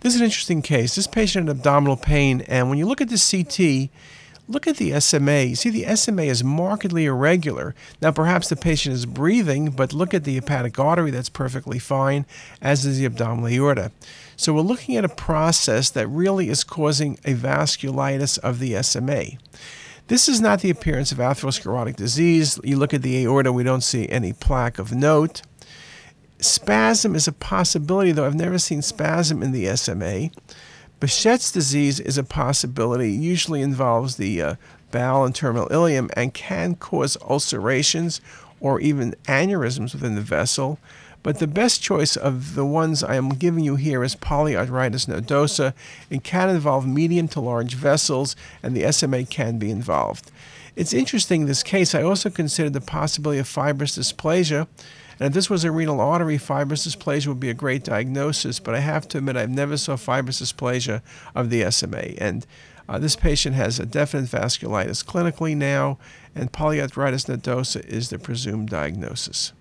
This is an interesting case. This patient had abdominal pain, and when you look at the CT, look at the SMA. You see, the SMA is markedly irregular. Now, perhaps the patient is breathing, but look at the hepatic artery, that's perfectly fine, as is the abdominal aorta. So, we're looking at a process that really is causing a vasculitis of the SMA. This is not the appearance of atherosclerotic disease. You look at the aorta, we don't see any plaque of note. Spasm is a possibility, though I've never seen spasm in the SMA. Behçet's disease is a possibility, usually involves the uh, bowel and terminal ileum and can cause ulcerations or even aneurysms within the vessel. But the best choice of the ones I am giving you here is polyarteritis nodosa. It can involve medium to large vessels, and the SMA can be involved. It's interesting in this case, I also considered the possibility of fibrous dysplasia. And if this was a renal artery, fibrous dysplasia would be a great diagnosis, but I have to admit I've never saw fibrous dysplasia of the SMA. And uh, this patient has a definite vasculitis clinically now, and polyarteritis nodosa is the presumed diagnosis.